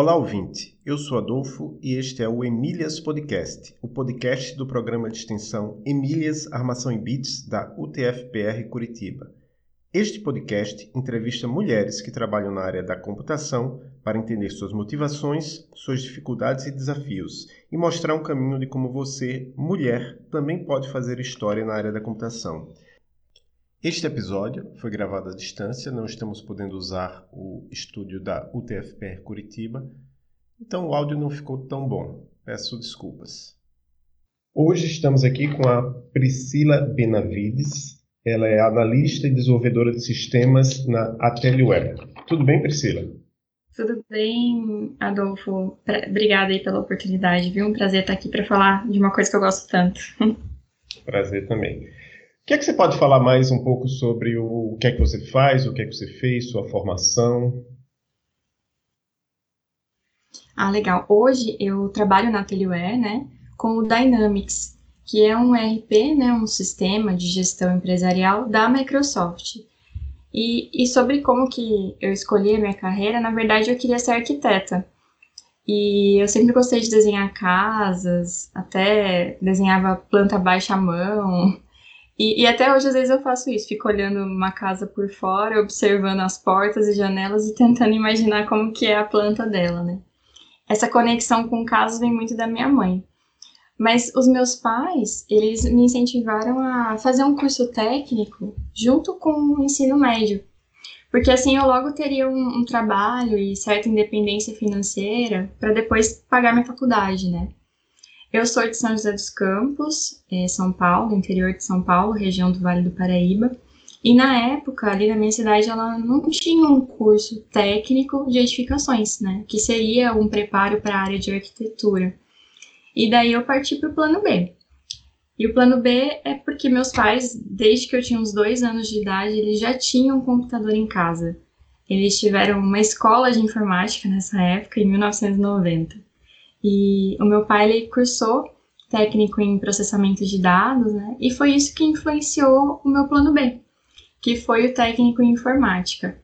Olá, ouvinte. Eu sou Adolfo e este é o Emílias Podcast, o podcast do programa de extensão Emílias Armação em Bits da UTFPR Curitiba. Este podcast entrevista mulheres que trabalham na área da computação para entender suas motivações, suas dificuldades e desafios e mostrar um caminho de como você, mulher, também pode fazer história na área da computação. Este episódio foi gravado à distância, não estamos podendo usar o estúdio da UTFPR Curitiba, então o áudio não ficou tão bom. Peço desculpas. Hoje estamos aqui com a Priscila Benavides. Ela é analista e desenvolvedora de sistemas na Ateliware. Tudo bem, Priscila? Tudo bem, Adolfo. Obrigada aí pela oportunidade, viu? Um prazer estar aqui para falar de uma coisa que eu gosto tanto. Prazer também que é que você pode falar mais um pouco sobre o, o que é que você faz, o que é que você fez, sua formação? Ah, legal. Hoje eu trabalho na Atelier, né, com o Dynamics, que é um ERP, né, um sistema de gestão empresarial da Microsoft. E, e sobre como que eu escolhi a minha carreira, na verdade eu queria ser arquiteta. E eu sempre gostei de desenhar casas, até desenhava planta baixa à mão, e, e, até hoje, às vezes, eu faço isso, fico olhando uma casa por fora, observando as portas e janelas e tentando imaginar como que é a planta dela, né? Essa conexão com casas vem muito da minha mãe. Mas os meus pais, eles me incentivaram a fazer um curso técnico junto com o ensino médio. Porque assim eu logo teria um, um trabalho e certa independência financeira para depois pagar minha faculdade, né? Eu sou de São José dos Campos, é, São Paulo, interior de São Paulo, região do Vale do Paraíba. E na época, ali na minha cidade, ela não tinha um curso técnico de edificações, né? Que seria um preparo para a área de arquitetura. E daí eu parti para o plano B. E o plano B é porque meus pais, desde que eu tinha uns dois anos de idade, eles já tinham um computador em casa. Eles tiveram uma escola de informática nessa época, em 1990. E o meu pai ele cursou técnico em processamento de dados, né? E foi isso que influenciou o meu plano B, que foi o técnico em informática.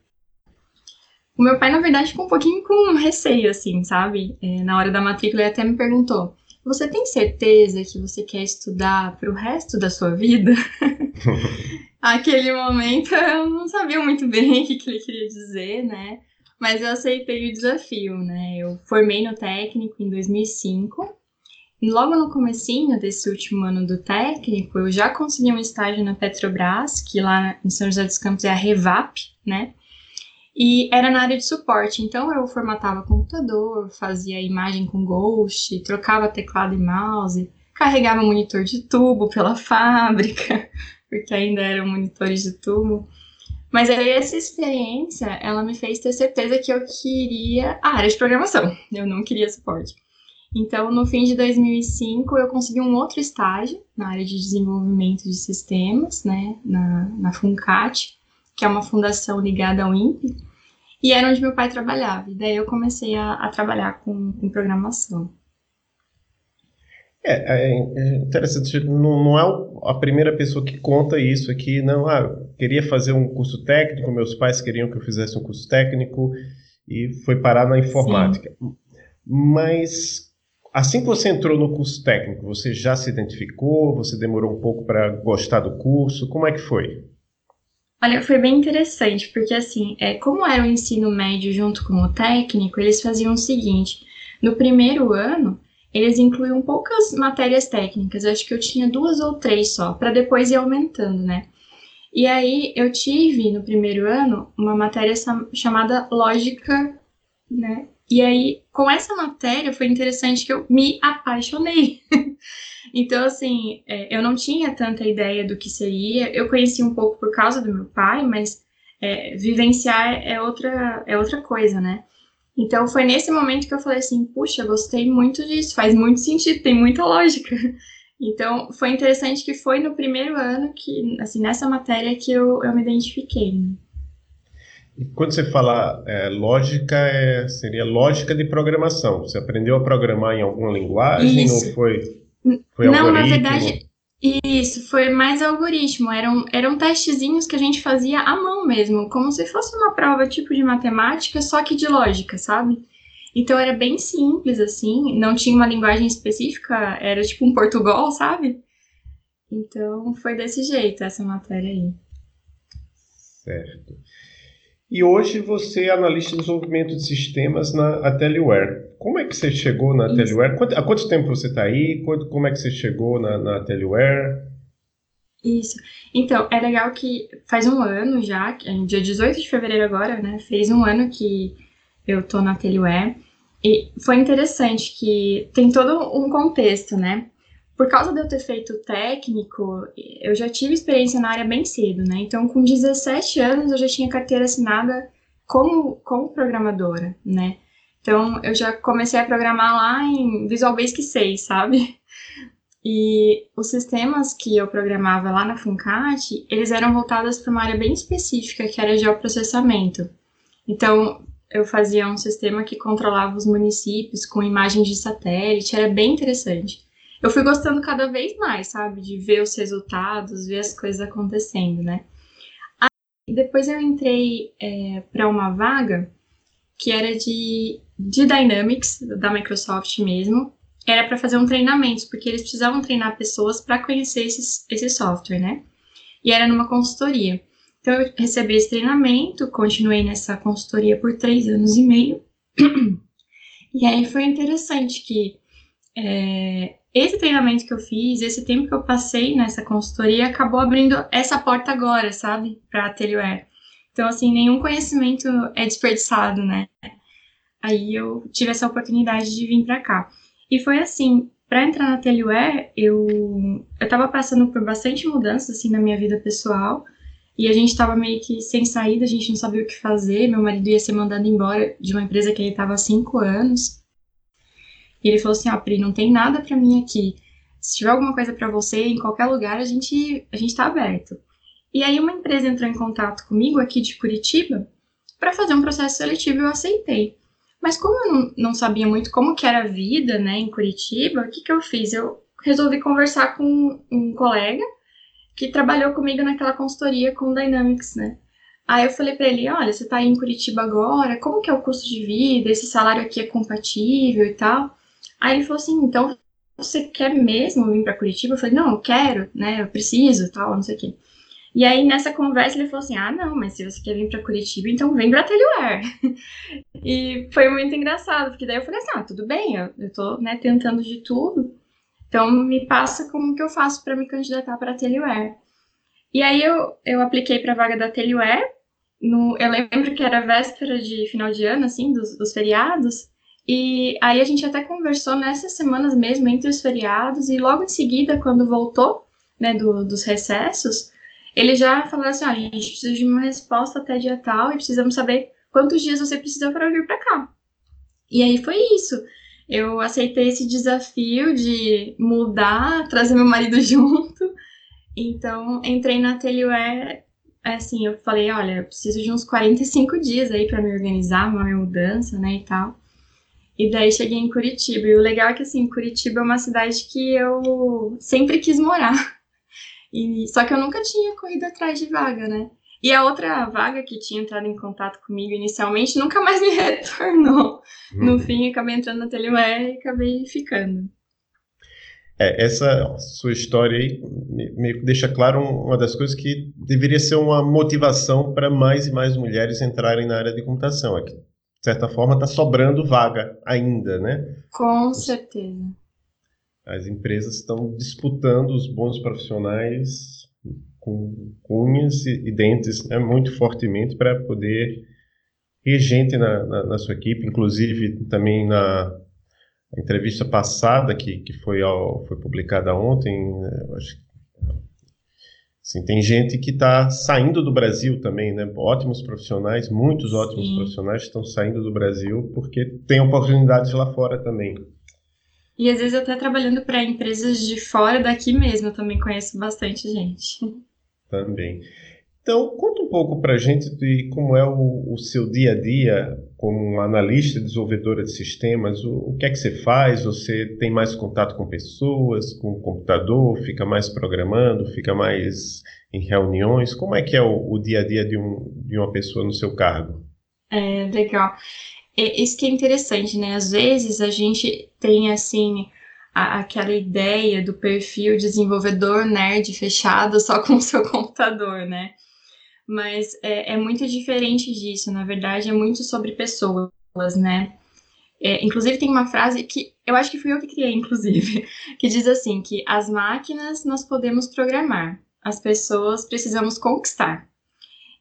O meu pai, na verdade, ficou um pouquinho com receio, assim, sabe? É, na hora da matrícula, ele até me perguntou: Você tem certeza que você quer estudar para o resto da sua vida? Aquele momento eu não sabia muito bem o que, que ele queria dizer, né? Mas eu aceitei o desafio, né? Eu formei no técnico em 2005. E logo no comecinho desse último ano do técnico, eu já consegui um estágio na Petrobras, que lá em São José dos Campos é a Revap, né? E era na área de suporte, então eu formatava computador, fazia imagem com Ghost, trocava teclado e mouse, carregava monitor de tubo pela fábrica, porque ainda eram monitores de tubo. Mas aí essa experiência, ela me fez ter certeza que eu queria a área de programação. Eu não queria suporte. Então, no fim de 2005, eu consegui um outro estágio na área de desenvolvimento de sistemas, né, na, na Funcat, que é uma fundação ligada ao INPE, e era onde meu pai trabalhava. E daí eu comecei a, a trabalhar com, com programação. É, é, é interessante, não, não, é a primeira pessoa que conta isso aqui, não, ah, queria fazer um curso técnico, meus pais queriam que eu fizesse um curso técnico e foi parar na informática. Sim. Mas assim que você entrou no curso técnico, você já se identificou, você demorou um pouco para gostar do curso, como é que foi? Olha, foi bem interessante, porque assim, é, como era o ensino médio junto com o técnico, eles faziam o seguinte, no primeiro ano, eles incluíam poucas matérias técnicas, acho que eu tinha duas ou três só, para depois ir aumentando, né? E aí eu tive no primeiro ano uma matéria chamada lógica, né? E aí com essa matéria foi interessante que eu me apaixonei. então assim, é, eu não tinha tanta ideia do que seria, eu conheci um pouco por causa do meu pai, mas é, vivenciar é outra é outra coisa, né? Então foi nesse momento que eu falei assim, puxa, gostei muito disso, faz muito sentido, tem muita lógica. Então foi interessante que foi no primeiro ano que, assim, nessa matéria que eu, eu me identifiquei. Né? E quando você fala é, lógica, é, seria lógica de programação. Você aprendeu a programar em alguma linguagem Isso. ou foi, foi Não, algoritmo? na verdade, isso, foi mais algoritmo. Eram, eram testezinhos que a gente fazia à mão mesmo, como se fosse uma prova tipo de matemática, só que de lógica, sabe? Então era bem simples, assim, não tinha uma linguagem específica, era tipo um Portugal, sabe? Então foi desse jeito essa matéria aí. Certo. E hoje você é analista de desenvolvimento de sistemas na Ateliware. Como é que você chegou na Ateliware? Há quanto tempo você está aí? Como é que você chegou na, na Ateliware? Isso. Então, é legal que faz um ano já, dia 18 de fevereiro agora, né? Fez um ano que eu tô na Ateliware. E foi interessante que tem todo um contexto, né? Por causa de eu ter feito técnico, eu já tive experiência na área bem cedo, né? Então, com 17 anos, eu já tinha carteira assinada como, como programadora, né? Então, eu já comecei a programar lá em Visual Basic 6, sabe? E os sistemas que eu programava lá na Funcat, eles eram voltados para uma área bem específica, que era geoprocessamento. Então, eu fazia um sistema que controlava os municípios com imagens de satélite, era bem interessante. Eu fui gostando cada vez mais, sabe, de ver os resultados, ver as coisas acontecendo, né? Aí, depois eu entrei é, para uma vaga que era de, de Dynamics, da Microsoft mesmo, era para fazer um treinamento, porque eles precisavam treinar pessoas para conhecer esse, esse software, né? E era numa consultoria. Então, eu recebi esse treinamento, continuei nessa consultoria por três anos e meio. E aí foi interessante que é, esse treinamento que eu fiz, esse tempo que eu passei nessa consultoria, acabou abrindo essa porta agora, sabe? Para Atelier. Então, assim, nenhum conhecimento é desperdiçado, né? Aí eu tive essa oportunidade de vir para cá. E foi assim, para entrar na Atelier, eu eu tava passando por bastante mudanças assim na minha vida pessoal, e a gente estava meio que sem saída, a gente não sabia o que fazer. Meu marido ia ser mandado embora de uma empresa que ele estava há cinco anos. E ele falou assim: "Ah, Pri, não tem nada para mim aqui. Se tiver alguma coisa para você em qualquer lugar, a gente a gente está aberto". E aí uma empresa entrou em contato comigo aqui de Curitiba para fazer um processo seletivo e eu aceitei. Mas como eu não, não sabia muito como que era a vida, né, em Curitiba, o que que eu fiz? Eu resolvi conversar com um colega que trabalhou comigo naquela consultoria com Dynamics, né? Aí eu falei para ele, olha, você tá aí em Curitiba agora, como que é o custo de vida? Esse salário aqui é compatível e tal? Aí ele falou assim, então você quer mesmo vir para Curitiba? Eu falei, não, eu quero, né? Eu preciso, tal, não sei o quê. E aí, nessa conversa, ele falou assim: Ah, não, mas se você quer vir para Curitiba, então vem para Atelier. e foi muito engraçado, porque daí eu falei assim: Ah, tudo bem, eu, eu tô né, tentando de tudo. Então, me passa como que eu faço para me candidatar para Atelier. E aí, eu, eu apliquei para a vaga da Atelier. No, eu lembro que era véspera de final de ano, assim, dos, dos feriados. E aí a gente até conversou nessas semanas mesmo, entre os feriados, e logo em seguida, quando voltou, né, do, dos recessos, ele já falou assim: ah, a gente precisa de uma resposta até dia tal e precisamos saber quantos dias você precisa para vir para cá. E aí foi isso. Eu aceitei esse desafio de mudar, trazer meu marido junto. Então, entrei na Atelier, assim, eu falei, olha, eu preciso de uns 45 dias aí para me organizar, uma mudança, né, e tal. E daí cheguei em Curitiba. E o legal é que, assim, Curitiba é uma cidade que eu sempre quis morar. E, só que eu nunca tinha corrido atrás de vaga, né? E a outra vaga que tinha entrado em contato comigo inicialmente nunca mais me retornou. Hum. No uhum. fim, acabei entrando na Telemar e acabei ficando. É, essa sua história aí me, deixa claro uma das coisas que deveria ser uma motivação para mais e mais mulheres entrarem na área de computação. É que, de certa forma, está sobrando vaga ainda, né? Com certeza. As empresas estão disputando os bons profissionais com unhas e dentes né, muito fortemente para poder ter gente na, na, na, sua equipe, inclusive também na entrevista passada que, que foi, ao, foi publicada ontem, né, acho assim, tem gente que está saindo do Brasil também, né? Ótimos profissionais, muitos ótimos Sim. profissionais estão saindo do Brasil porque tem oportunidades lá fora também. E às vezes até trabalhando para empresas de fora daqui mesmo, eu também conheço bastante gente. Também. Então, conta um pouco para a gente de como é o, o, seu dia a dia como analista desenvolvedora de sistemas. O, o, que é que você faz? Você tem mais contato com pessoas, com o computador? Fica mais programando? Fica mais em reuniões? Como é que é o, o dia a dia de, um, de uma pessoa no seu cargo? É, legal. é, isso que é interessante, né? Às vezes a gente tem assim a, aquela ideia do perfil desenvolvedor nerd fechado só com o seu computador, né? Mas é, é muito diferente disso. Na verdade, é muito sobre pessoas, né? É, inclusive tem uma frase que eu acho que fui eu que criei, inclusive, que diz assim que as máquinas nós podemos programar, as pessoas precisamos conquistar.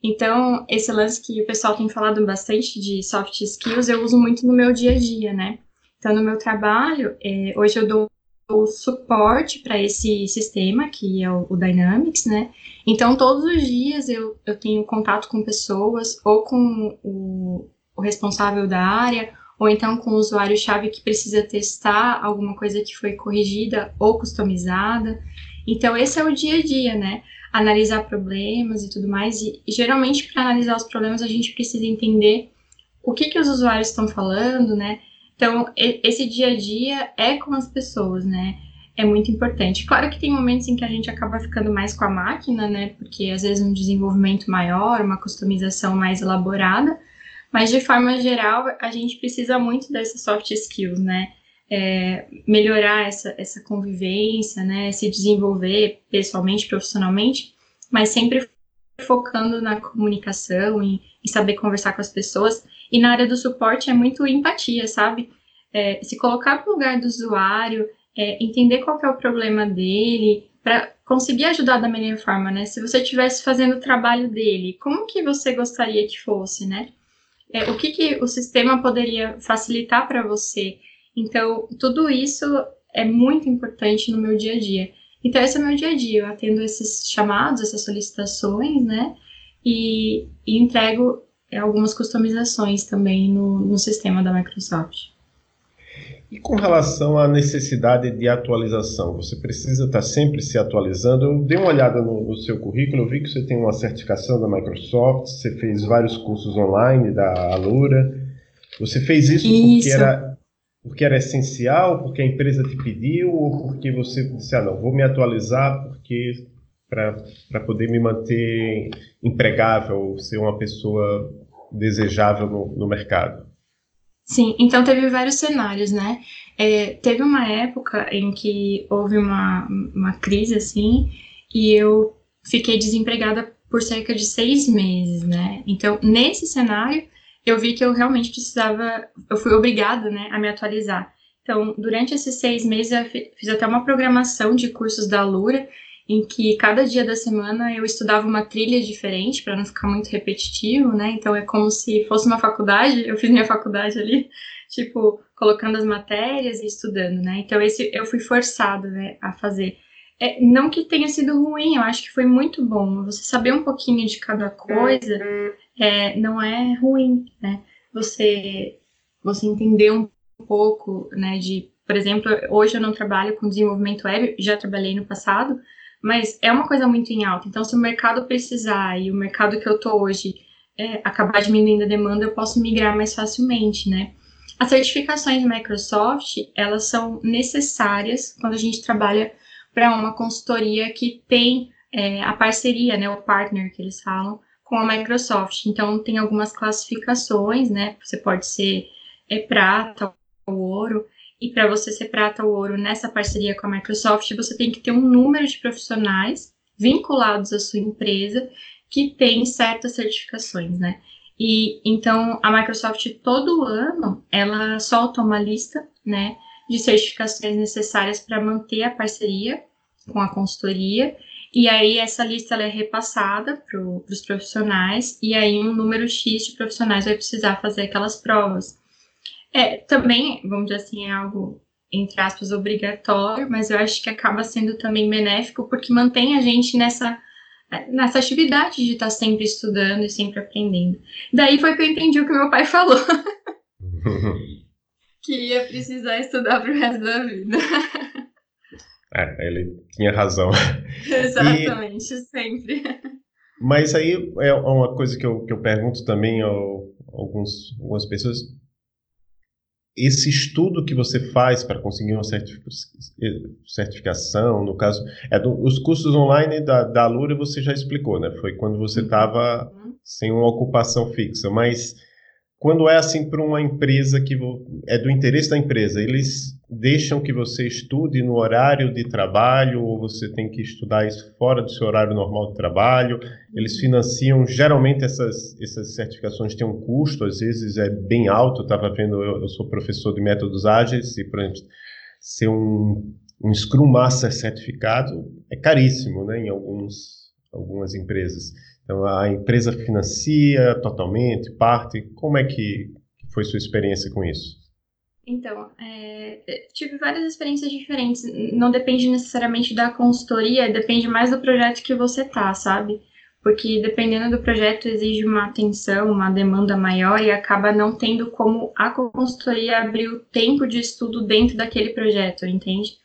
Então, esse lance que o pessoal tem falado bastante de soft skills, eu uso muito no meu dia a dia, né? Então, no meu trabalho, é, hoje eu dou o suporte para esse sistema, que é o, o, Dynamics, né? Então, todos os dias eu, eu tenho contato com pessoas, ou com o, o responsável da área, ou então com o usuário-chave que precisa testar alguma coisa que foi corrigida ou customizada. Então, esse é o dia a dia, né? Analisar problemas e tudo mais. E, geralmente, para analisar os problemas, a gente precisa entender o que, que os usuários estão falando, né? Então, esse dia a dia é com as pessoas, né? É muito importante. Claro que tem momentos em que a gente acaba ficando mais com a máquina, né? Porque às vezes um desenvolvimento maior, uma customização mais elaborada, mas de forma geral, a gente precisa muito dessas soft skills, né? É, melhorar essa, essa convivência, né? Se desenvolver pessoalmente, profissionalmente, mas sempre focando na comunicação, em, em saber conversar com as pessoas e na área do suporte é muito empatia, sabe? É, se colocar no lugar do usuário, é, entender qual é o problema dele, para conseguir ajudar da melhor forma, né? Se você estivesse fazendo o trabalho dele, como que você gostaria que fosse, né? É, o que, que o sistema poderia facilitar para você? Então, tudo isso é muito importante no meu dia a dia. Então, esse é o meu dia a dia. Eu atendo esses chamados, essas solicitações, né? E, e entrego algumas customizações também no, no sistema da Microsoft. E com relação à necessidade de atualização, você precisa estar sempre se atualizando. Eu dei uma olhada no, no, seu currículo, eu vi que você tem uma certificação da Microsoft, você fez vários cursos online da Alura. Você fez isso, isso. porque era porque era essencial, porque a empresa te pediu ou porque você disse, ah, não, vou me atualizar porque para poder me manter empregável, ser uma pessoa desejável no, no mercado. Sim, então teve vários cenários, né? É, teve uma época em que houve uma, uma crise, assim, e eu fiquei desempregada por cerca de seis meses, né? Então, nesse cenário, eu vi que eu realmente precisava, eu fui obrigada, né, a me atualizar. Então, durante esses seis meses, eu fiz até uma programação de cursos da Lura, em que cada dia da semana eu estudava uma trilha diferente para não ficar muito repetitivo, né? Então é como se fosse uma faculdade, eu fiz minha faculdade ali, tipo, colocando as matérias e estudando, né? Então esse eu fui forçado, né, a fazer. É, não que tenha sido ruim, eu acho que foi muito bom. Você saber um pouquinho de cada coisa é, não é ruim, né? Você você entender um pouco, né, de, por exemplo, hoje eu não trabalho com desenvolvimento web, já trabalhei no passado, mas é uma coisa muito em alta. Então, se o mercado precisar e o mercado que eu tô hoje é, acabar diminuindo a demanda, eu posso migrar mais facilmente, né? As certificações Microsoft, elas são necessárias quando a gente trabalha para uma consultoria que tem é, a parceria, né, o partner que eles falam, com a Microsoft. Então, tem algumas classificações, né? Você pode ser é, prata ou ouro. E para você ser prata ou ouro nessa parceria com a Microsoft, você tem que ter um número de profissionais vinculados à sua empresa que tem certas certificações, né? E então a Microsoft todo ano ela solta uma lista, né, de certificações necessárias para manter a parceria com a consultoria. E aí essa lista é repassada para os profissionais e aí um número X de profissionais vai precisar fazer aquelas provas. É, também, vamos dizer assim, é algo, entre aspas, obrigatório, mas eu acho que acaba sendo também benéfico porque mantém a gente nessa, nessa atividade de estar sempre estudando e sempre aprendendo. Daí foi que eu entendi o que meu pai falou. que ia precisar estudar para o resto da vida. É, ele tinha razão. Exatamente, e... sempre. Mas aí é uma coisa que eu, que eu pergunto também a alguns, algumas pessoas esse estudo que você faz para conseguir uma certificação, no caso, é do, os cursos online da, da Alura você já explicou, né? Foi quando você estava uhum. sem uma ocupação fixa, mas quando é assim para uma empresa que é do interesse da empresa, eles deixam que você estude no horário de trabalho ou você tem que estudar isso fora do seu horário normal de trabalho? Eles financiam, geralmente essas, essas certificações têm um custo, às vezes é bem alto. Eu estava vendo, eu, eu, sou professor de métodos ágeis e, por exemplo, ser um, um Scrum Master certificado é caríssimo né, em alguns, algumas empresas. Então, a empresa financia totalmente, parte. Como é que foi sua experiência com isso? Então, é, tive várias experiências diferentes. Não depende necessariamente da consultoria, depende mais do projeto que você tá, sabe? Porque dependendo do projeto exige uma atenção, uma demanda maior e acaba não tendo como a consultoria abrir o tempo de estudo dentro daquele projeto, entende?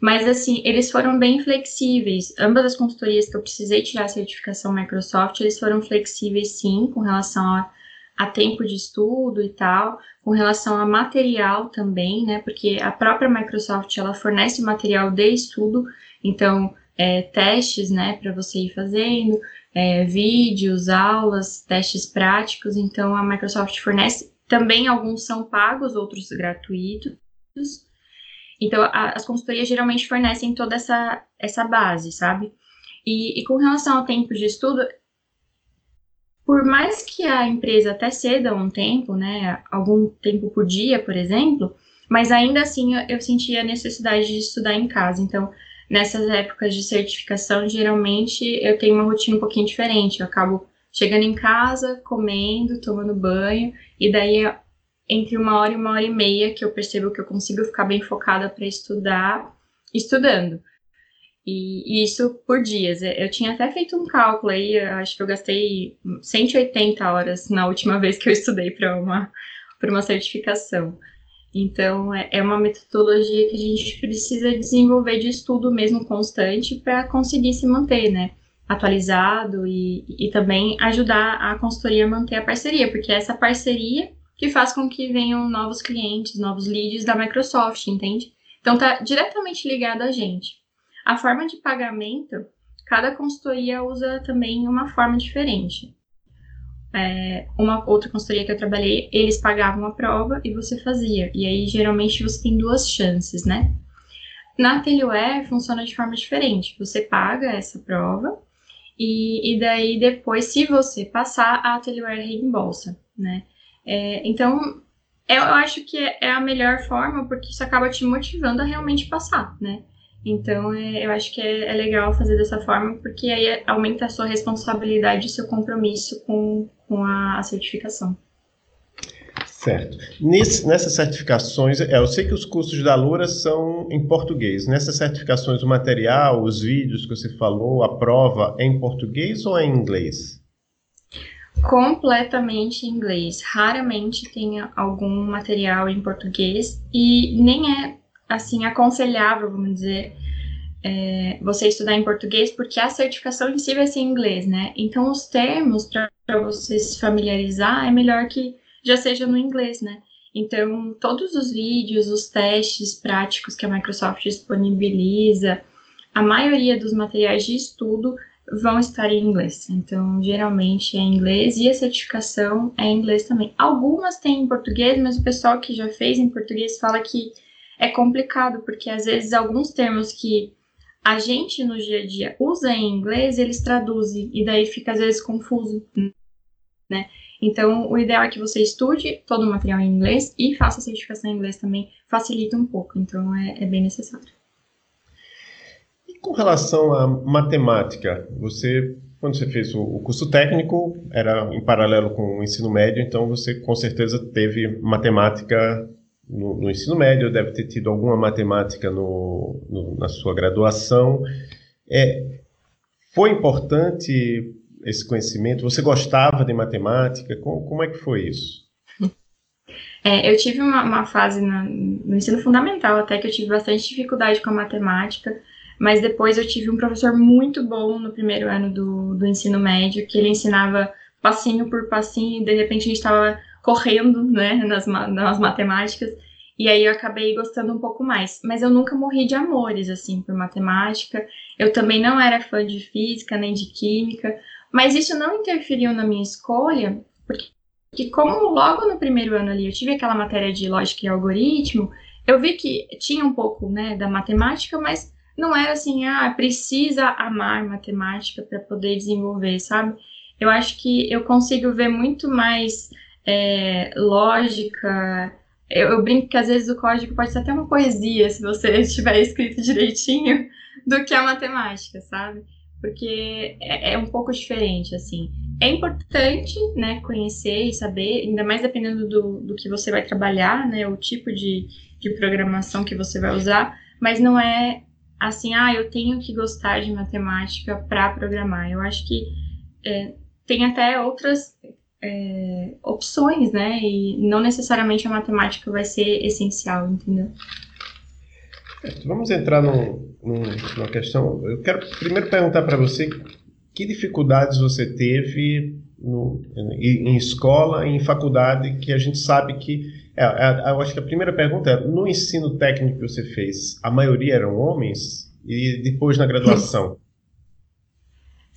Mas, assim, eles foram bem flexíveis. Ambas as consultorias que eu precisei tirar a certificação Microsoft, eles foram flexíveis, sim, com relação a, a tempo de estudo e tal, com relação a material também, né? Porque a própria Microsoft, ela fornece material de estudo, então, é, testes, né, para você ir fazendo, é, vídeos, aulas, testes práticos. Então, a Microsoft fornece também alguns são pagos, outros gratuitos. Então, a, as consultorias geralmente fornecem toda essa, essa base, sabe? E, e, com relação ao tempo de estudo, por mais que a empresa até ceda um tempo, né, algum tempo por dia, por exemplo, mas ainda assim eu, sentia a necessidade de estudar em casa. Então, nessas épocas de certificação, geralmente eu tenho uma rotina um pouquinho diferente. Eu acabo chegando em casa, comendo, tomando banho, e daí entre uma hora e uma hora e meia que eu percebo que eu consigo ficar bem focada para estudar, estudando. E, e, isso por dias. Eu tinha até feito um cálculo aí, acho que eu gastei 180 horas na última vez que eu estudei para uma, uma certificação. Então, é, é uma metodologia que a gente precisa desenvolver de estudo mesmo constante para conseguir se manter, né? Atualizado e, e também ajudar a consultoria a manter a parceria, porque essa parceria que faz com que venham novos clientes, novos leads da Microsoft, entende? Então tá diretamente ligado a gente. A forma de pagamento, cada consultoria usa também uma forma diferente. É, uma outra consultoria que eu trabalhei, eles pagavam a prova e você fazia. E aí, geralmente, você tem duas chances, né? Na Atelier funciona de forma diferente. Você paga essa prova e, e daí depois, se você passar, a Atelier reembolsa, né? É, então, eu acho que é a melhor forma, porque isso acaba te motivando a realmente passar, né? Então, é, eu acho que é, é, legal fazer dessa forma, porque aí aumenta a sua responsabilidade e seu compromisso com, com a, a certificação. Certo. Nesse, nessas certificações, é, eu sei que os cursos da Lura são em português. Nessas certificações, o material, os vídeos que você falou, a prova, é em português ou é em inglês? completamente em inglês. Raramente tem algum material em português e nem é assim aconselhável, vamos dizer, é, você estudar em português, porque a certificação em si vai ser em inglês, né? Então os termos para você se familiarizar é melhor que já seja no inglês, né? Então todos os vídeos, os testes práticos que a Microsoft disponibiliza, a maioria dos materiais de estudo vão estar em inglês. Então, geralmente é em inglês e a certificação é em inglês também. Algumas têm em português, mas o pessoal que já fez em português fala que é complicado, porque às vezes alguns termos que a gente no dia a dia usa em inglês, eles traduzem e daí fica às vezes confuso, né? Então, o ideal é que você estude todo o material em inglês e faça a certificação em inglês também, facilita um pouco, então é, é bem necessário com relação à matemática, você, quando você fez o, o, curso técnico, era em paralelo com o ensino médio, então você com certeza teve matemática no, no ensino médio, deve ter tido alguma matemática no, no, na sua graduação. É, foi importante esse conhecimento? Você gostava de matemática? Como, como é que foi isso? É, eu tive uma, uma fase na, no ensino fundamental até que eu tive bastante dificuldade com a matemática. Mas depois eu tive um professor muito bom no primeiro ano do, do ensino médio, que ele ensinava passinho por passinho, e de repente a gente estava correndo, né, nas, nas matemáticas, e aí eu acabei gostando um pouco mais. Mas eu nunca morri de amores, assim, por matemática. Eu também não era fã de física nem de química, mas isso não interferiu na minha escolha, porque que como logo no primeiro ano ali eu tive aquela matéria de lógica e algoritmo, eu vi que tinha um pouco, né, da matemática, mas não era assim, ah, precisa amar matemática para poder desenvolver, sabe? Eu acho que eu consigo ver muito mais é, lógica. Eu, eu, brinco que às vezes o código pode ser até uma poesia, se você tiver escrito direitinho, do que a matemática, sabe? Porque é, é um pouco diferente, assim. É importante, né, conhecer e saber, ainda mais dependendo do, do que você vai trabalhar, né, o tipo de, de programação que você vai usar, mas não é assim, ah, eu tenho que gostar de matemática para programar. Eu acho que é, tem até outras é, opções, né? E não necessariamente a matemática vai ser essencial, entendeu? É, vamos entrar num, num, numa questão. Eu quero primeiro perguntar para você que dificuldades você teve no, em, em escola, em faculdade, que a gente sabe que. É, é, eu acho que a primeira pergunta é: no ensino técnico que você fez, a maioria eram homens? E depois na graduação?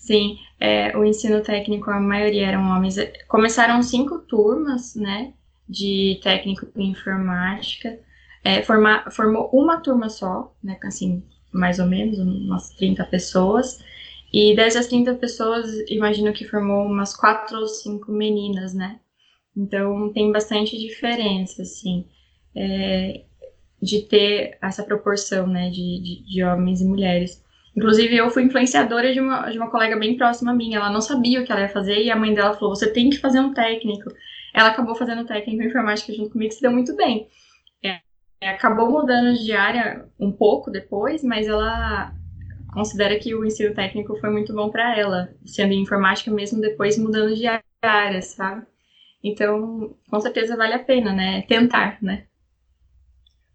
Sim, é, o ensino técnico, a maioria eram homens. Começaram cinco turmas, né, de técnico em informática. É, forma, formou uma turma só, né, assim, mais ou menos, umas 30 pessoas. E dessas 30 pessoas, imagino que formou umas quatro ou cinco meninas, né? Então, tem bastante diferença, assim, é, de ter essa proporção, né, de, de, de homens e mulheres. Inclusive, eu fui influenciadora de uma, de uma colega bem próxima minha. Ela não sabia o que ela ia fazer e a mãe dela falou: você tem que fazer um técnico. Ela acabou fazendo técnico em informática junto comigo, se deu muito bem. É, acabou mudando de área um pouco depois, mas ela considera que o ensino técnico foi muito bom para ela, sendo em informática mesmo depois mudando de área, sabe? Então, com certeza vale a pena, né? Tentar, né?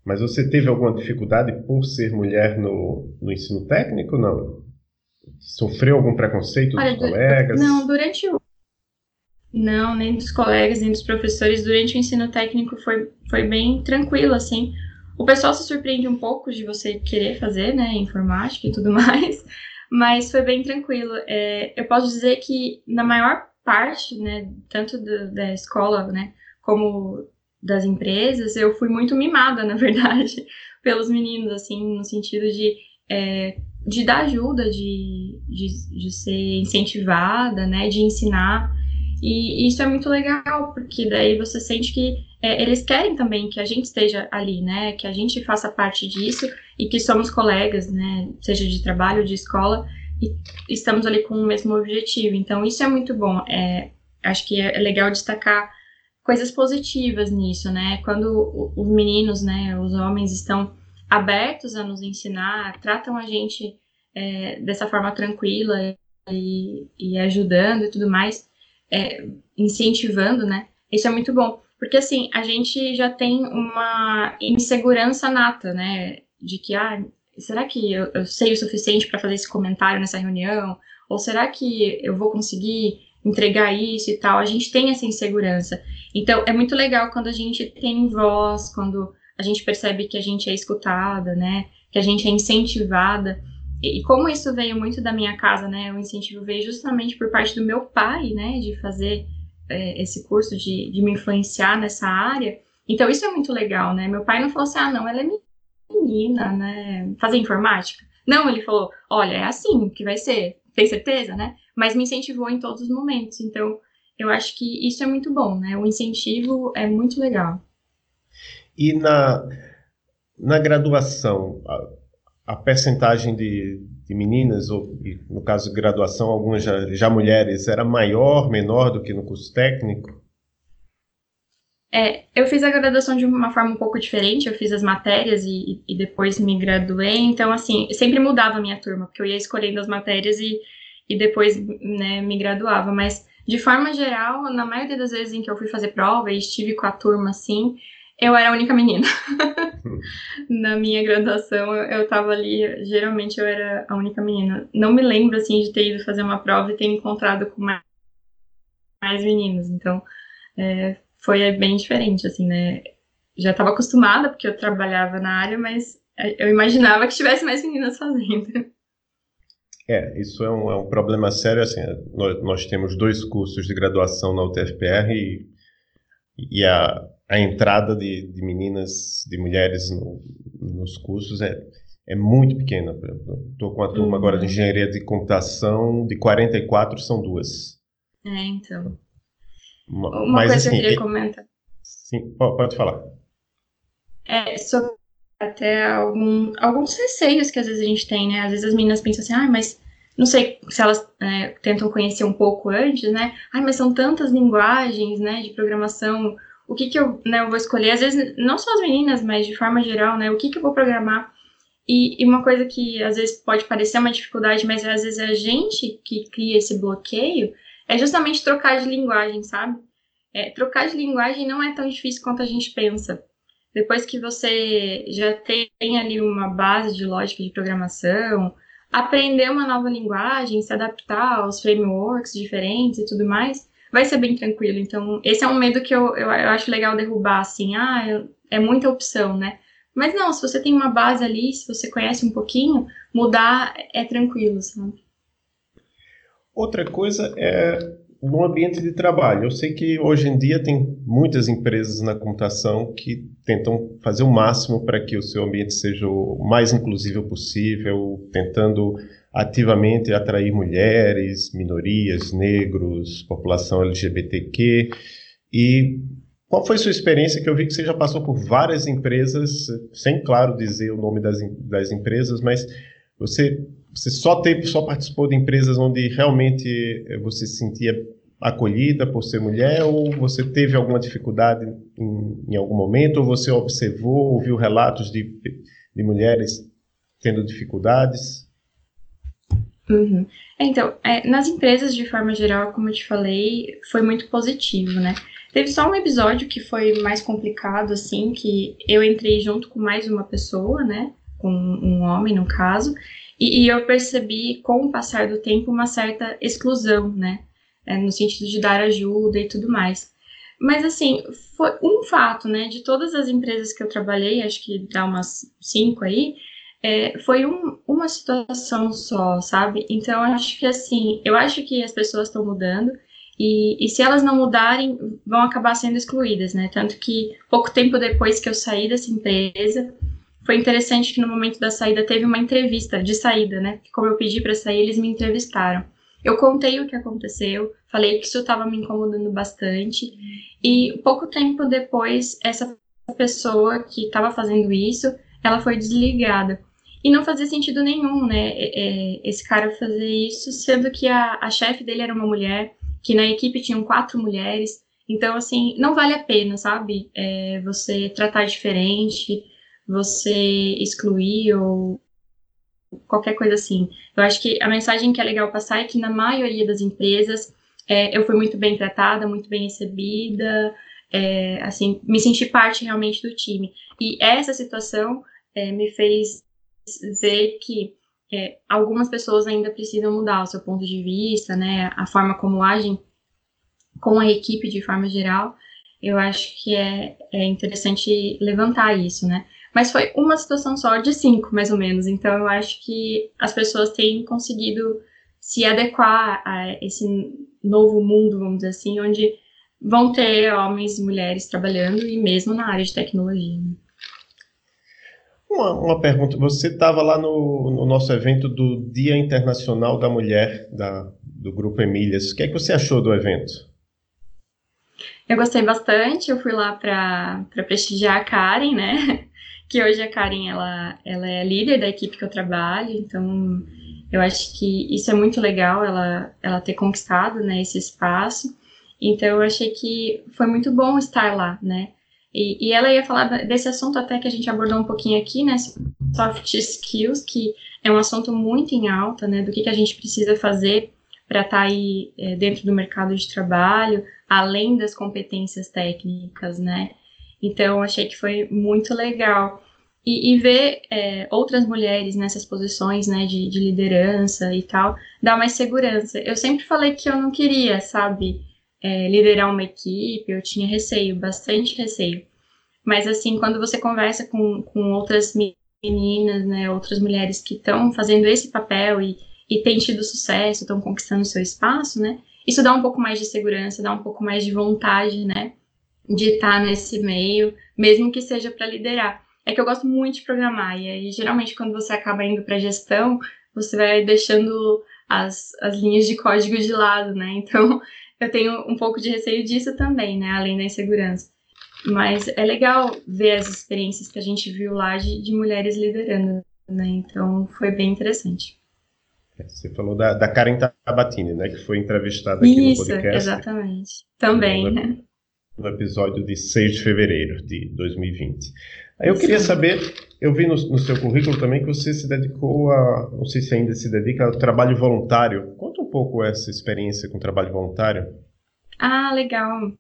Mas você teve alguma dificuldade por ser mulher no, no ensino técnico, não? Sofreu algum preconceito Olha, dos colegas? Não, durante o... Não, nem dos colegas, nem dos professores. Durante o ensino técnico foi, foi bem tranquilo, assim. O pessoal se surpreende um pouco de você querer fazer, né, informática e tudo mais, mas foi bem tranquilo. É, eu posso dizer que na maior parte, né, tanto do, da escola, né, como das empresas, eu fui muito mimada, na verdade, pelos meninos, assim, no sentido de, é, de dar ajuda, de, de, de ser incentivada, né, de ensinar. E isso é muito legal, porque daí você sente que é, eles querem também que a gente esteja ali, né, que a gente faça parte disso e que somos colegas, né, seja de trabalho, de escola, e estamos ali com o mesmo objetivo. Então, isso é muito bom. É, acho que é legal destacar coisas positivas nisso, né? Quando os meninos, né, os homens estão abertos a nos ensinar, tratam a gente é, dessa forma tranquila e, e, ajudando e tudo mais, é, incentivando, né? Isso é muito bom, porque assim a gente já tem uma insegurança nata, né? De que ah, será que eu, eu sei o suficiente para fazer esse comentário nessa reunião? Ou será que eu vou conseguir entregar isso e tal? A gente tem essa insegurança. Então, é muito legal quando a gente tem voz, quando a gente percebe que a gente é escutada, né? Que a gente é incentivada. E, como isso veio muito da minha casa, né? O incentivo veio justamente por parte do meu pai, né? De fazer é, esse curso, de, de me influenciar nessa área. Então, isso é muito legal, né? Meu pai não falou assim, ah, não, ela é menina, né? Fazer informática. Não, ele falou, olha, é assim que vai ser. Tem certeza, né? Mas me incentivou em todos os momentos. Então, eu acho que isso é muito bom, né? O incentivo é muito legal. E na, na graduação, a, a percentagem de, de meninas, ou no caso de graduação, algumas já, já mulheres, era maior, menor do que no curso técnico? É, eu fiz a graduação de uma forma um pouco diferente, eu fiz as matérias e, e depois me graduei, então, assim, sempre mudava a minha turma, porque eu ia escolhendo as matérias e, e depois, né, me graduava, mas de forma geral, na maioria das vezes em que eu fui fazer prova e estive com a turma assim, eu era a única menina. na minha graduação, eu, eu tava ali, geralmente eu era a única menina. Não me lembro, assim, de ter ido fazer uma prova e ter encontrado com mais, mais meninos. Então, é, foi bem diferente, assim, né? Já estava acostumada, porque eu trabalhava na área, mas eu imaginava que tivesse mais meninas fazendo. É, isso é um, é um problema sério. Assim, nós, nós, temos dois cursos de graduação na UTFPR e e a, a entrada de, de meninas, de mulheres no, nos cursos é, é muito pequena. Estou com a turma uhum. agora de engenharia de computação, de 44 são duas. É, então. Uma, Mas, coisa assim, que eu queria comentar. Sim, pode falar. É, sobre até algum, alguns receios que às vezes a gente tem, né? Às vezes as meninas pensam assim, ah, mas não sei se elas é, tentam conhecer um pouco antes, né? Ai, mas são tantas linguagens, né, de programação. O que que eu, né, eu vou escolher? Às vezes, não só as meninas, mas de forma geral, né? O que que eu vou programar? E, e uma coisa que às vezes pode parecer uma dificuldade, mas às vezes é a gente que cria esse bloqueio, é justamente trocar de linguagem, sabe? É, trocar de linguagem não é tão difícil quanto a gente pensa. Depois que você já tem ali uma base de lógica de programação, aprender uma nova linguagem, se adaptar aos frameworks diferentes e tudo mais, vai ser bem tranquilo. Então, esse é um medo que eu, eu, eu acho legal derrubar, assim, ah, é muita opção, né? Mas não, se você tem uma base ali, se você conhece um pouquinho, mudar é tranquilo, sabe? Outra coisa é no ambiente de trabalho. Eu sei que hoje em dia tem muitas empresas na computação que tentam fazer o máximo para que o seu ambiente seja o mais inclusivo possível, tentando ativamente atrair mulheres, minorias, negros, população LGBTQ. E qual foi sua experiência? Que eu vi que você já passou por várias empresas, sem claro dizer o nome das, das empresas, mas você você só teve, só participou de empresas onde realmente eh, você se sentia acolhida por ser mulher ou você teve alguma dificuldade em, em algum momento ou você observou, ouviu relatos de, de mulheres tendo dificuldades? Uhum. Então, é, nas empresas de forma geral, como eu te falei, foi muito positivo, né? Teve só um episódio que foi mais complicado, assim, que eu entrei junto com mais uma pessoa, né? Com um homem, no caso, e, e, eu percebi, com o passar do tempo, uma certa exclusão, né? É, no sentido de dar ajuda e tudo mais. Mas, assim, foi um fato, né? De todas as empresas que eu trabalhei, acho que dá umas cinco aí, é, foi um, uma situação só, sabe? Então, acho que, assim, eu acho que as pessoas estão mudando. E, e, se elas não mudarem, vão acabar sendo excluídas, né? Tanto que pouco tempo depois que eu saí dessa empresa, foi interessante que no momento da saída teve uma entrevista de saída, né? Como eu pedi para sair, eles me entrevistaram. Eu contei o que aconteceu, falei que isso estava me incomodando bastante, e pouco tempo depois, essa pessoa que estava fazendo isso, ela foi desligada. E não fazia sentido nenhum, né? É, é, esse cara fazer isso, sendo que a, a chefe dele era uma mulher, que na equipe tinham quatro mulheres. Então, assim, não vale a pena, sabe? É, você tratar diferente você excluir ou qualquer coisa assim. Eu acho que a mensagem que é legal passar é que na maioria das empresas é, eu fui muito bem tratada, muito bem recebida, é, assim, me senti parte realmente do time. E essa situação é, me fez ver que é, algumas pessoas ainda precisam mudar o seu ponto de vista, né, a forma como agem com a equipe de forma geral. Eu acho que é, é interessante levantar isso, né? Mas foi uma situação só de cinco, mais ou menos. Então eu acho que as pessoas têm conseguido se adequar a esse novo mundo, vamos dizer assim, onde vão ter homens e mulheres trabalhando e mesmo na área de tecnologia. Né? Uma, uma, pergunta, você estava lá no, no, nosso evento do Dia Internacional da Mulher, da, do Grupo Emílias. O que é que você achou do evento? Eu gostei bastante, eu fui lá para prestigiar a Karen, né? Que hoje a Karen ela, ela é líder da equipe que eu trabalho, então eu acho que isso é muito legal ela, ela ter conquistado né, esse espaço. Então eu achei que foi muito bom estar lá, né? E, e ela ia falar desse assunto até que a gente abordou um pouquinho aqui, né? Soft skills, que é um assunto muito em alta, né? Do que, que a gente precisa fazer para estar tá aí é, dentro do mercado de trabalho, além das competências técnicas, né? Então, achei que foi muito legal. E, e ver é, outras mulheres nessas posições né, de, de, liderança e tal, dá mais segurança. Eu sempre falei que eu não queria, sabe, é, liderar uma equipe, eu tinha receio, bastante receio. Mas, assim, quando você conversa com, com outras meninas, né, outras mulheres que estão fazendo esse papel e, e têm tido sucesso, estão conquistando seu espaço, né, isso dá um pouco mais de segurança, dá um pouco mais de vontade, né, de estar nesse meio, mesmo que seja para liderar. É que eu gosto muito de programar, e aí geralmente quando você acaba indo para gestão, você vai deixando as, as linhas de código de lado, né? Então eu tenho um pouco de receio disso também, né? Além da insegurança. Mas é legal ver as experiências que a gente viu lá de, de mulheres liderando, né? Então foi bem interessante. É, você falou da, da Karen Tabatini, né? Que foi entrevistada aqui Isso, no podcast. exatamente. Também, né? No episódio de 6 de fevereiro de 2020. Aí eu queria saber, eu vi no, no, seu currículo também que você se dedicou a, não sei se ainda se dedica ao trabalho voluntário. Conta um pouco essa experiência com trabalho voluntário. Ah, legal.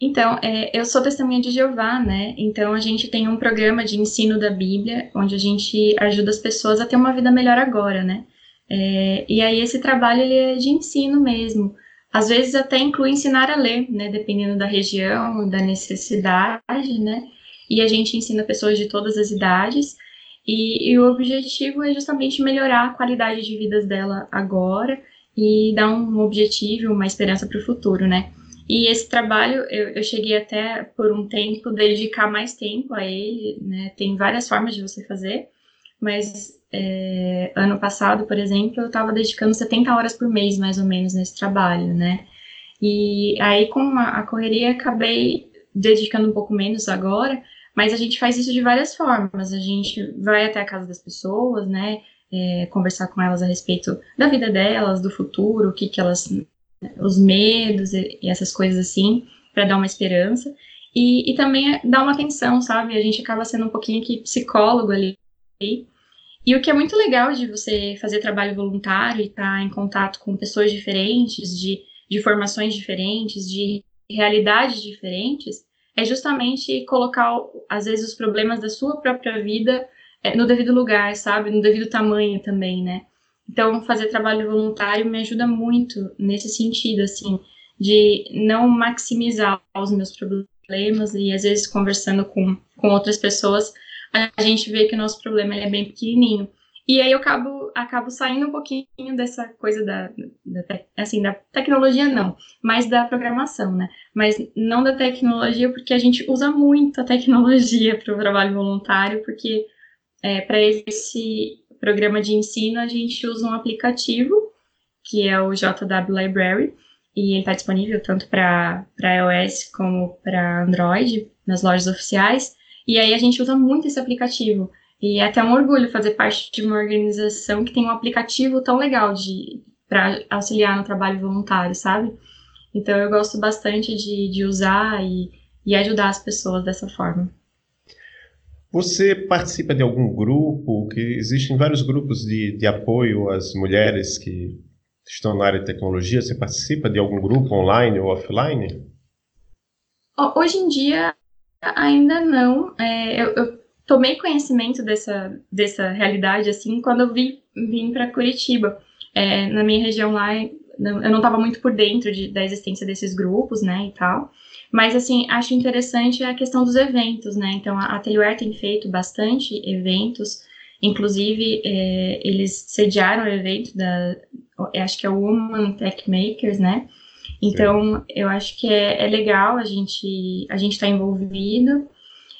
Então, é, eu sou testemunha de Jeová, né? Então, a gente tem um programa de ensino da Bíblia, onde a gente ajuda as pessoas a ter uma vida melhor agora, né? É, e aí, esse trabalho ele é de ensino mesmo. Às vezes, até inclui ensinar a ler, né? Dependendo da região, da necessidade, né? e a gente ensina pessoas de todas as idades. E, e, o objetivo é justamente melhorar a qualidade de vidas dela agora e dar um objetivo, uma esperança para o futuro, né? E esse trabalho, eu, eu, cheguei até por um tempo dedicar mais tempo a ele, né? Tem várias formas de você fazer, mas é, ano passado, por exemplo, eu estava dedicando 70 horas por mês, mais ou menos, nesse trabalho, né? E aí, com a, a correria, acabei dedicando um pouco menos agora, mas a gente faz isso de várias formas. A gente vai até a casa das pessoas, né? É, conversar com elas a respeito da vida delas, do futuro, o que, que elas. os medos e, e essas coisas assim, para dar uma esperança. E, e também dar uma atenção, sabe? A gente acaba sendo um pouquinho que psicólogo ali. E o que é muito legal de você fazer trabalho voluntário e estar tá em contato com pessoas diferentes, de, de formações diferentes, de realidades diferentes, é justamente colocar, às vezes, os problemas da sua própria vida é, no devido lugar, sabe? No devido tamanho também, né? Então, fazer trabalho voluntário me ajuda muito nesse sentido, assim, de não maximizar os meus problemas e, às vezes, conversando com, com outras pessoas, a gente vê que o nosso problema é bem pequenininho. E aí eu acabo, acabo saindo um pouquinho dessa coisa da, da, assim, da tecnologia não, mas da programação, né? Mas não da tecnologia, porque a gente usa muito a tecnologia para o trabalho voluntário, porque é, para esse programa de ensino a gente usa um aplicativo, que é o JW Library, e ele está disponível tanto para iOS como para Android, nas lojas oficiais, e aí a gente usa muito esse aplicativo. E é até um orgulho fazer parte de uma organização que tem um aplicativo tão legal de para auxiliar no trabalho voluntário, sabe? Então eu gosto bastante de, de usar e, e ajudar as pessoas dessa forma. Você participa de algum grupo? Que existem vários grupos de, de apoio às mulheres que estão na área de tecnologia. Você participa de algum grupo online ou offline? Hoje em dia ainda não. É, eu, eu tomei conhecimento dessa, dessa realidade, assim, quando eu vim, vim para Curitiba. É, na minha região lá, eu não estava muito por dentro de, da existência desses grupos, né, e tal. Mas, assim, acho interessante a questão dos eventos, né? Então, a Atelier tem feito bastante eventos, inclusive, é, eles sediaram o evento da, acho que é o Woman Tech Makers, né? Então, Sim. eu acho que é, é legal a gente a gente estar tá envolvido.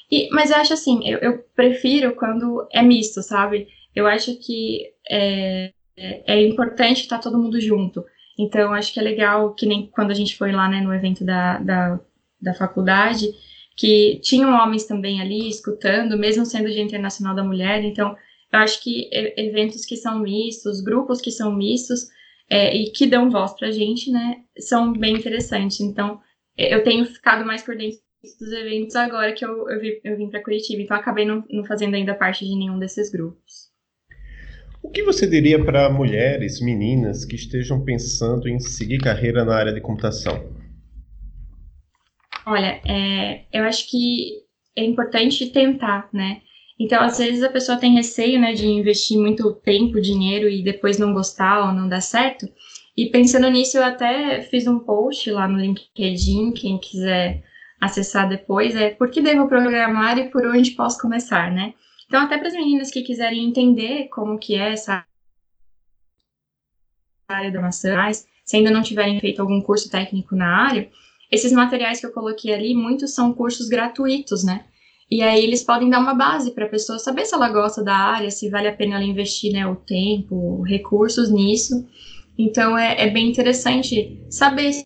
E, mas eu acho assim, eu, eu, prefiro quando é misto, sabe? Eu acho que é, é, importante estar todo mundo junto. Então, acho que é legal, que nem quando a gente foi lá né, no evento da, da, da faculdade, que tinham homens também ali escutando, mesmo sendo Dia Internacional da Mulher. Então, eu acho que eventos que são mistos, grupos que são mistos é, e que dão voz pra gente, né, são bem interessantes. Então, eu tenho ficado mais por dentro dos eventos agora que eu, eu, vi, eu vim para Curitiba, então acabei não, não fazendo ainda parte de nenhum desses grupos. O que você diria para mulheres, meninas que estejam pensando em seguir carreira na área de computação? Olha, é, eu acho que é importante tentar, né? Então, às vezes a pessoa tem receio, né, de investir muito tempo, dinheiro e depois não gostar ou não dar certo. E pensando nisso, eu até fiz um post lá no LinkedIn, quem quiser acessar depois é por que devo programar e por onde posso começar, né? Então, até para as meninas que quiserem entender como que é essa área da maçã, se ainda não tiverem feito algum curso técnico na área, esses materiais que eu coloquei ali, muitos são cursos gratuitos, né? E aí eles podem dar uma base para a pessoa saber se ela gosta da área, se vale a pena ela investir né, o tempo, recursos nisso. Então é, é bem interessante saber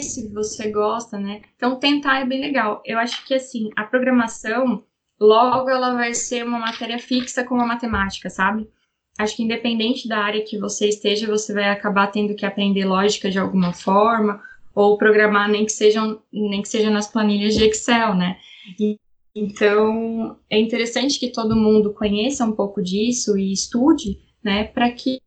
se você gosta, né? Então tentar é bem legal. Eu acho que assim, a programação logo ela vai ser uma matéria fixa como a matemática, sabe? Acho que independente da área que você esteja, você vai acabar tendo que aprender lógica de alguma forma ou programar nem que sejam nem que seja nas planilhas de Excel, né? E, então é interessante que todo mundo conheça um pouco disso e estude, né, para que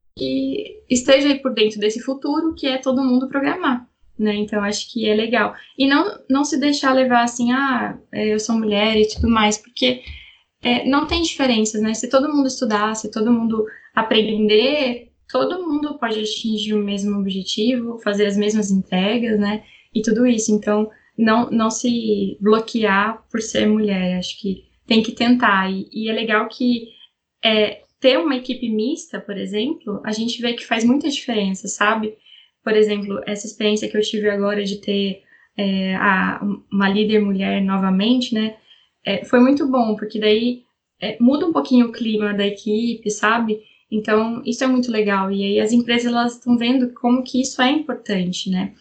esteja aí por dentro desse futuro que é todo mundo programar né? Então acho que é legal. E não, não se deixar levar assim, ah, é, eu sou mulher e tudo mais, porque é, não tem diferenças, né? Se todo mundo estudar, se todo mundo aprender, todo mundo pode atingir o mesmo objetivo, fazer as mesmas entregas, né? E tudo isso. Então, não, não se bloquear por ser mulher. Acho que tem que tentar. E, e é legal que é, ter uma equipe mista, por exemplo, a gente vê que faz muita diferença, sabe? por exemplo, essa experiência que eu tive agora de ter é, a, uma líder mulher novamente, né, é, foi muito bom, porque daí é, muda um pouquinho o clima da equipe, sabe? Então, isso é muito legal. E aí as empresas, elas estão vendo como que isso é importante, né?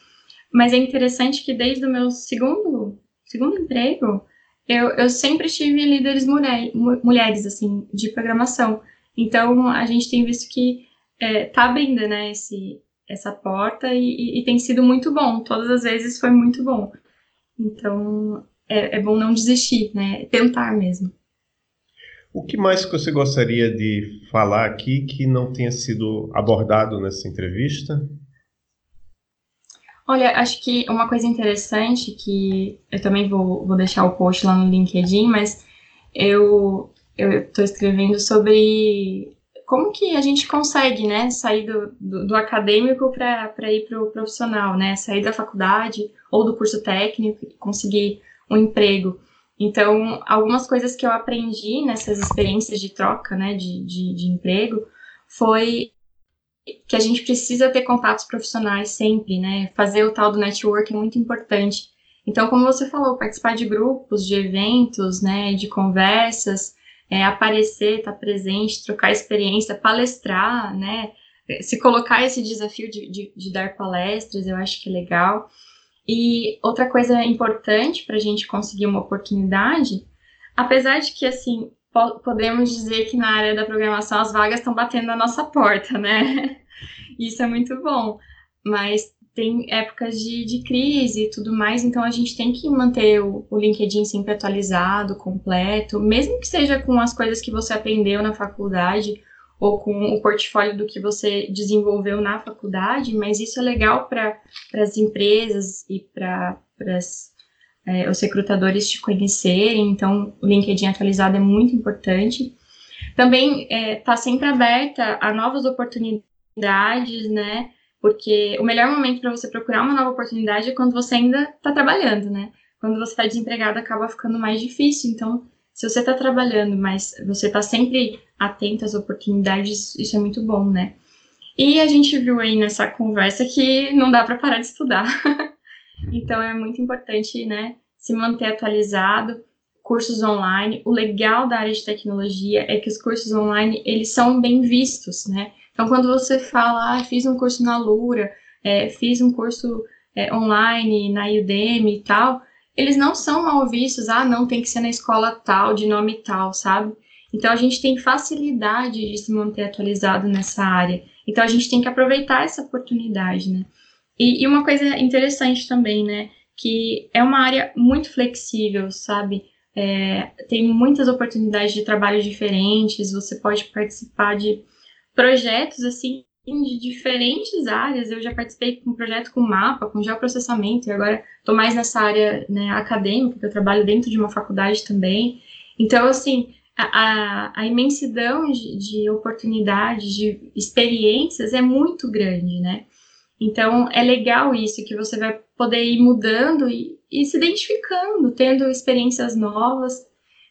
Mas é interessante que desde o meu segundo, segundo emprego, eu, eu sempre tive líderes mulher, mulheres, assim, de programação. Então, a gente tem visto que é, tá abrindo, né, esse, essa porta e, e, tem sido muito bom. Todas as vezes foi muito bom. Então é, é bom não desistir, né? Tentar mesmo. O que mais que você gostaria de falar aqui que não tenha sido abordado nessa entrevista? Olha, acho que uma coisa interessante que eu também vou, vou deixar o post lá no LinkedIn, mas eu estou escrevendo sobre como que a gente consegue, né, sair do, do, do acadêmico para ir para o profissional, né, sair da faculdade ou do curso técnico e conseguir um emprego. Então, algumas coisas que eu aprendi nessas experiências de troca, né, de, de, de emprego, foi que a gente precisa ter contatos profissionais sempre, né, fazer o tal do network é muito importante. Então, como você falou, participar de grupos, de eventos, né, de conversas, é, aparecer, estar tá presente, trocar experiência, palestrar, né? Se colocar esse desafio de, de, de dar palestras, eu acho que é legal. E outra coisa importante para a gente conseguir uma oportunidade, apesar de que, assim, podemos dizer que na área da programação as vagas estão batendo na nossa porta, né? Isso é muito bom. Mas tem épocas de, de crise e tudo mais, então a gente tem que manter o, o, LinkedIn sempre atualizado, completo, mesmo que seja com as coisas que você aprendeu na faculdade ou com o portfólio do que você desenvolveu na faculdade, mas isso é legal para as empresas e para é, os recrutadores te conhecerem, então o LinkedIn atualizado é muito importante. Também está é, tá sempre aberta a novas oportunidades, né? Porque o melhor momento para você procurar uma nova oportunidade é quando você ainda está trabalhando, né? Quando você está desempregado, acaba ficando mais difícil. Então, se você está trabalhando, mas você está sempre atento às oportunidades, isso é muito bom, né? E a gente viu aí nessa conversa que não dá para parar de estudar. então, é muito importante, né? Se manter atualizado cursos online. O legal da área de tecnologia é que os cursos online, eles são bem vistos, né? Então, quando você fala, ah, fiz um curso na Lura, é, fiz um curso é, online na Udemy e tal, eles não são mal vistos, ah, não, tem que ser na escola tal, de nome tal, sabe? Então, a gente tem facilidade de se manter atualizado nessa área. Então, a gente tem que aproveitar essa oportunidade, né? E, e uma coisa interessante também, né? Que é uma área muito flexível, sabe? É, tem muitas oportunidades de trabalho diferentes, você pode participar de projetos assim de diferentes áreas. Eu já participei de um projeto com mapa, com geoprocessamento, e agora estou mais nessa área né, acadêmica, que eu trabalho dentro de uma faculdade também. Então, assim, a, a, imensidão de, de oportunidades, de experiências é muito grande, né? Então, é legal isso, que você vai poder ir mudando e, e se identificando, tendo experiências novas.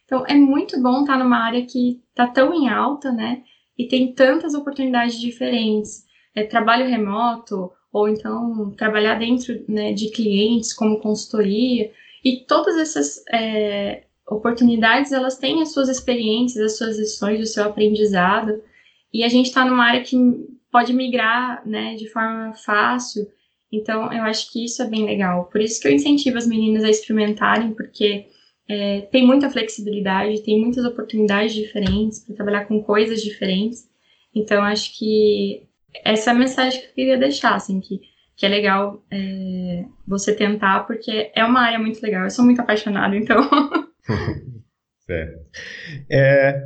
Então, é muito bom estar numa área que está tão em alta, né? e tem tantas oportunidades diferentes. É, trabalho remoto, ou então trabalhar dentro né, de clientes como consultoria. E todas essas é, oportunidades, elas têm as suas experiências, as suas lições, o seu aprendizado. E a gente está numa área que pode migrar né, de forma fácil. Então, eu acho que isso é bem legal. Por isso que eu incentivo as meninas a experimentarem, porque é, tem muita flexibilidade, tem muitas oportunidades diferentes para trabalhar com coisas diferentes. Então, acho que essa é a mensagem que eu queria deixar, assim, que, que é legal é, você tentar, porque é uma área muito legal. Eu sou muito apaixonada, então. certo. É,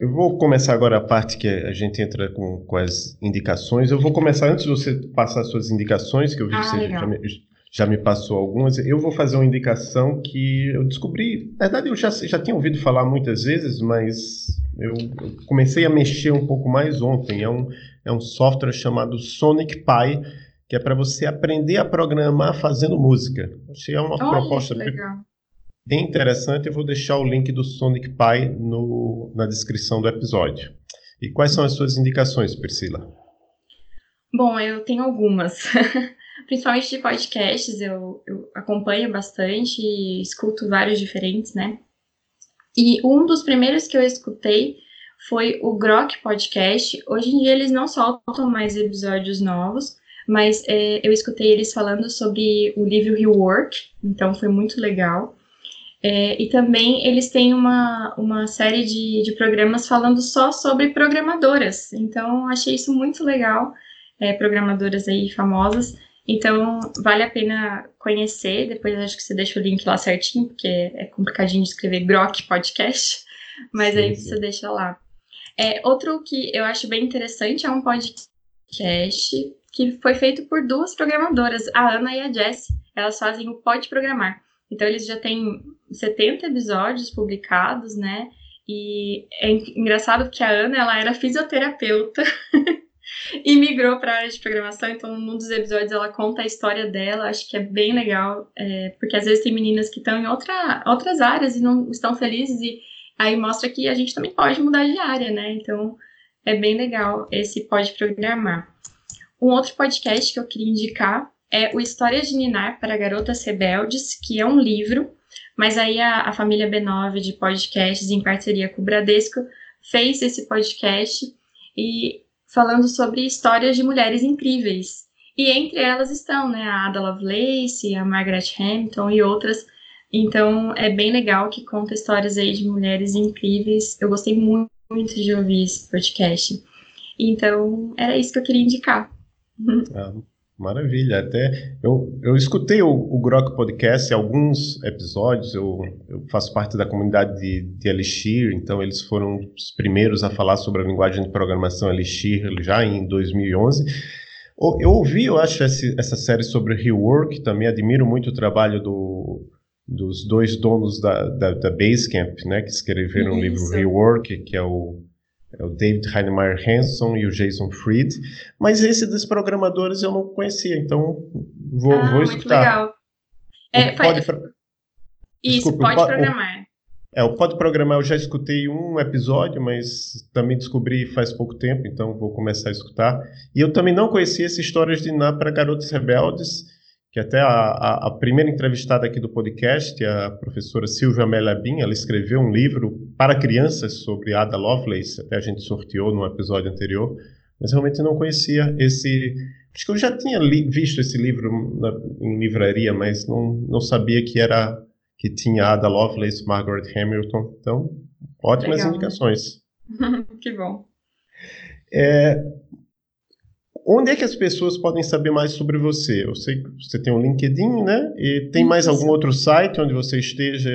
eu vou começar agora a parte que a gente entra com, com as indicações. Eu vou começar antes de você passar as suas indicações, que eu vi ah, que você já me, já me, passou algumas. Eu vou fazer uma indicação que eu descobri. Na verdade, eu já, já tinha ouvido falar muitas vezes, mas eu, eu comecei a mexer um pouco mais ontem. É um, é um software chamado Sonic Pi, que é para você aprender a programar fazendo música. Achei é uma Olha, proposta bem interessante. Eu vou deixar o link do Sonic Pi no, na descrição do episódio. E quais são as suas indicações, Priscila? Bom, eu tenho algumas. Principalmente de podcasts, eu, eu acompanho bastante e escuto vários diferentes, né? E um dos primeiros que eu escutei foi o Grok Podcast. Hoje em dia eles não soltam mais episódios novos, mas é, eu escutei eles falando sobre o livro Rework, então foi muito legal. É, e também eles têm uma, uma série de, de programas falando só sobre programadoras, então achei isso muito legal, é, programadoras aí famosas. Então, vale a pena conhecer. Depois acho que você deixa o link lá certinho, porque é complicadinho de escrever Grok Podcast, mas sim, aí sim. você deixa lá. É, outro que eu acho bem interessante é um podcast que foi feito por duas programadoras, a Ana e a Jessie. Elas fazem o Pode Programar. Então, eles já têm 70 episódios publicados, né? E é engraçado que a Ana, ela era fisioterapeuta e migrou para a área de programação. Então, num dos episódios, ela conta a história dela. Acho que é bem legal, é, porque às vezes tem meninas que estão em outra, outras áreas e não estão felizes. E aí mostra que a gente também pode mudar de área, né? Então, é bem legal esse Pode Programar. Um outro podcast que eu queria indicar é o História de Ninar para Garotas Rebeldes, que é um livro, mas aí a, a família B9 de podcasts, em parceria com o Bradesco, fez esse podcast e falando sobre histórias de mulheres incríveis. E entre elas estão né, a Ada Lovelace, a Margaret Hamilton e outras. Então é bem legal que conta histórias aí de mulheres incríveis. Eu gostei muito, muito de ouvir esse podcast. Então era isso que eu queria indicar. Ah, maravilha, até eu, eu escutei o, o Grok Podcast alguns episódios, eu, eu faço parte da comunidade de, de Elixir, então eles foram os primeiros a falar sobre a linguagem de programação Elixir já em 2011. Eu ouvi, eu acho, essa, essa série sobre Rework, também admiro muito o trabalho do, dos dois donos da, da, da Basecamp, né, que escreveram o livro Rework, que é o é o David Heinemeier Hanson e o Jason Fried, mas esse dos programadores eu não conhecia, então vou, ah, vou escutar. Muito legal. É, pode, pro... Isso, Desculpa, pode programar. É, o Pode Programar eu já escutei um episódio, mas também descobri faz pouco tempo, então vou começar a escutar. E eu também não conhecia essa histórias de Ná para Garotos Rebeldes, que até a, a, a, primeira entrevistada aqui do podcast, a professora Silvia Melabim, ela escreveu um livro para crianças sobre Ada Lovelace, até a gente sorteou no episódio anterior, mas realmente não conhecia esse... Acho que eu já tinha li, visto esse livro na, em livraria, mas não, não sabia que era que tinha Ada Lovelace, Margaret Hamilton, então ótimas Legal, indicações. Que bom. É, Onde é que as pessoas podem saber mais sobre você? Eu sei que você tem um LinkedIn, né? E tem mais algum outro site onde você esteja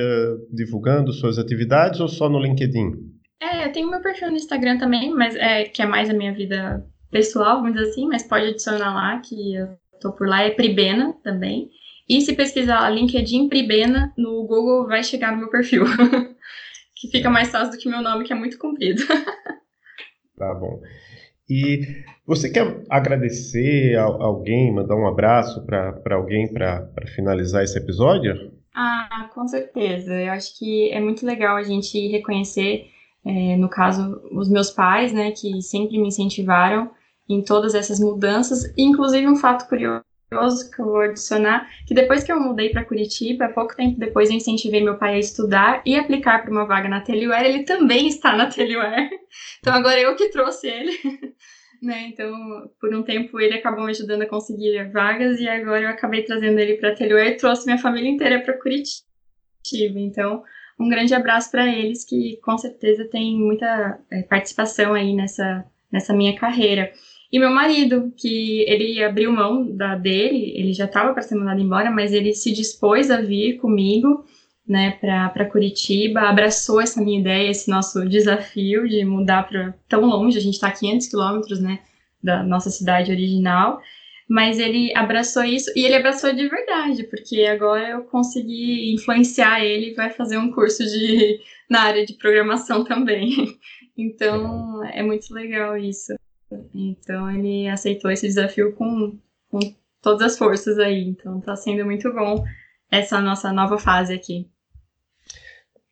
divulgando suas atividades ou só no LinkedIn? É, eu tenho meu perfil no Instagram também, mas é que é mais a minha vida pessoal, vamos dizer assim, mas pode adicionar lá que eu tô por lá, é Pribena também. E se pesquisar LinkedIn Pribena no Google, vai chegar no meu perfil. que fica mais fácil do que meu nome, que é muito comprido. tá bom. E você quer agradecer a alguém, mandar um abraço para alguém para finalizar esse episódio? Ah, com certeza. Eu acho que é muito legal a gente reconhecer, é, no caso, os meus pais, né, que sempre me incentivaram em todas essas mudanças, inclusive um fato curioso que eu vou adicionar, que depois que eu mudei para Curitiba, pouco tempo depois eu incentivei meu pai a estudar e aplicar para uma vaga na Teleware, ele também está na Teleware. Então agora eu que trouxe ele. Né? Então, por um tempo ele acabou me ajudando a conseguir vagas e agora eu acabei trazendo ele para a Teleware e trouxe minha família inteira para Curitiba. Então, um grande abraço para eles que com certeza têm muita é, participação aí nessa, nessa minha carreira. E meu marido, que ele abriu mão da dele, ele já estava para ser mandado embora, mas ele se dispôs a vir comigo, né, para Curitiba, abraçou essa minha ideia, esse nosso desafio de mudar para tão longe, a gente está a 500 quilômetros, né, da nossa cidade original, mas ele abraçou isso e ele abraçou de verdade, porque agora eu consegui influenciar ele vai fazer um curso de na área de programação também. Então é muito legal isso. Então ele aceitou esse desafio com, com todas as forças aí. Então está sendo muito bom essa nossa nova fase aqui.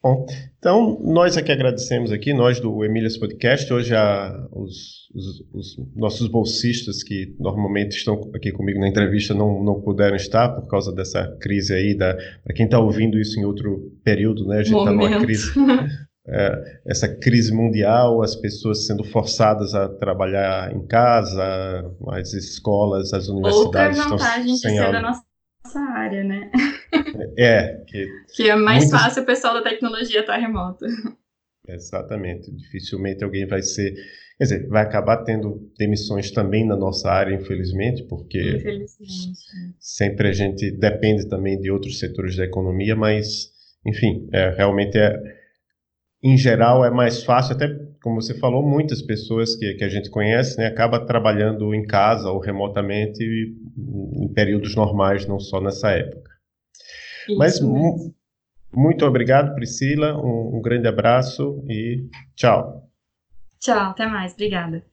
Bom, então nós aqui agradecemos aqui, nós do Emílias Podcast, hoje a, os, os, os, nossos bolsistas que normalmente estão aqui comigo na entrevista não, não puderam estar por causa dessa crise aí, da, para quem está ouvindo isso em outro período, né, a gente está numa crise, é, essa crise mundial, as pessoas sendo forçadas a trabalhar em casa, as escolas, as universidades Outra estão sem aula. Da nossa nossa área, né? É. Que, que é mais muitas... fácil o pessoal da tecnologia estar tá remoto. Exatamente. Dificilmente alguém vai ser. Quer dizer, vai acabar tendo demissões também na nossa área, infelizmente, porque infelizmente. sempre a gente depende também de outros setores da economia, mas, enfim, é, realmente é em geral é mais fácil, até como você falou, muitas pessoas que, que a gente conhece, né, acaba trabalhando em casa ou remotamente em períodos normais, não só nessa época. Isso Mas muito obrigado, Priscila, um, um grande abraço e tchau. Tchau, até mais, obrigada.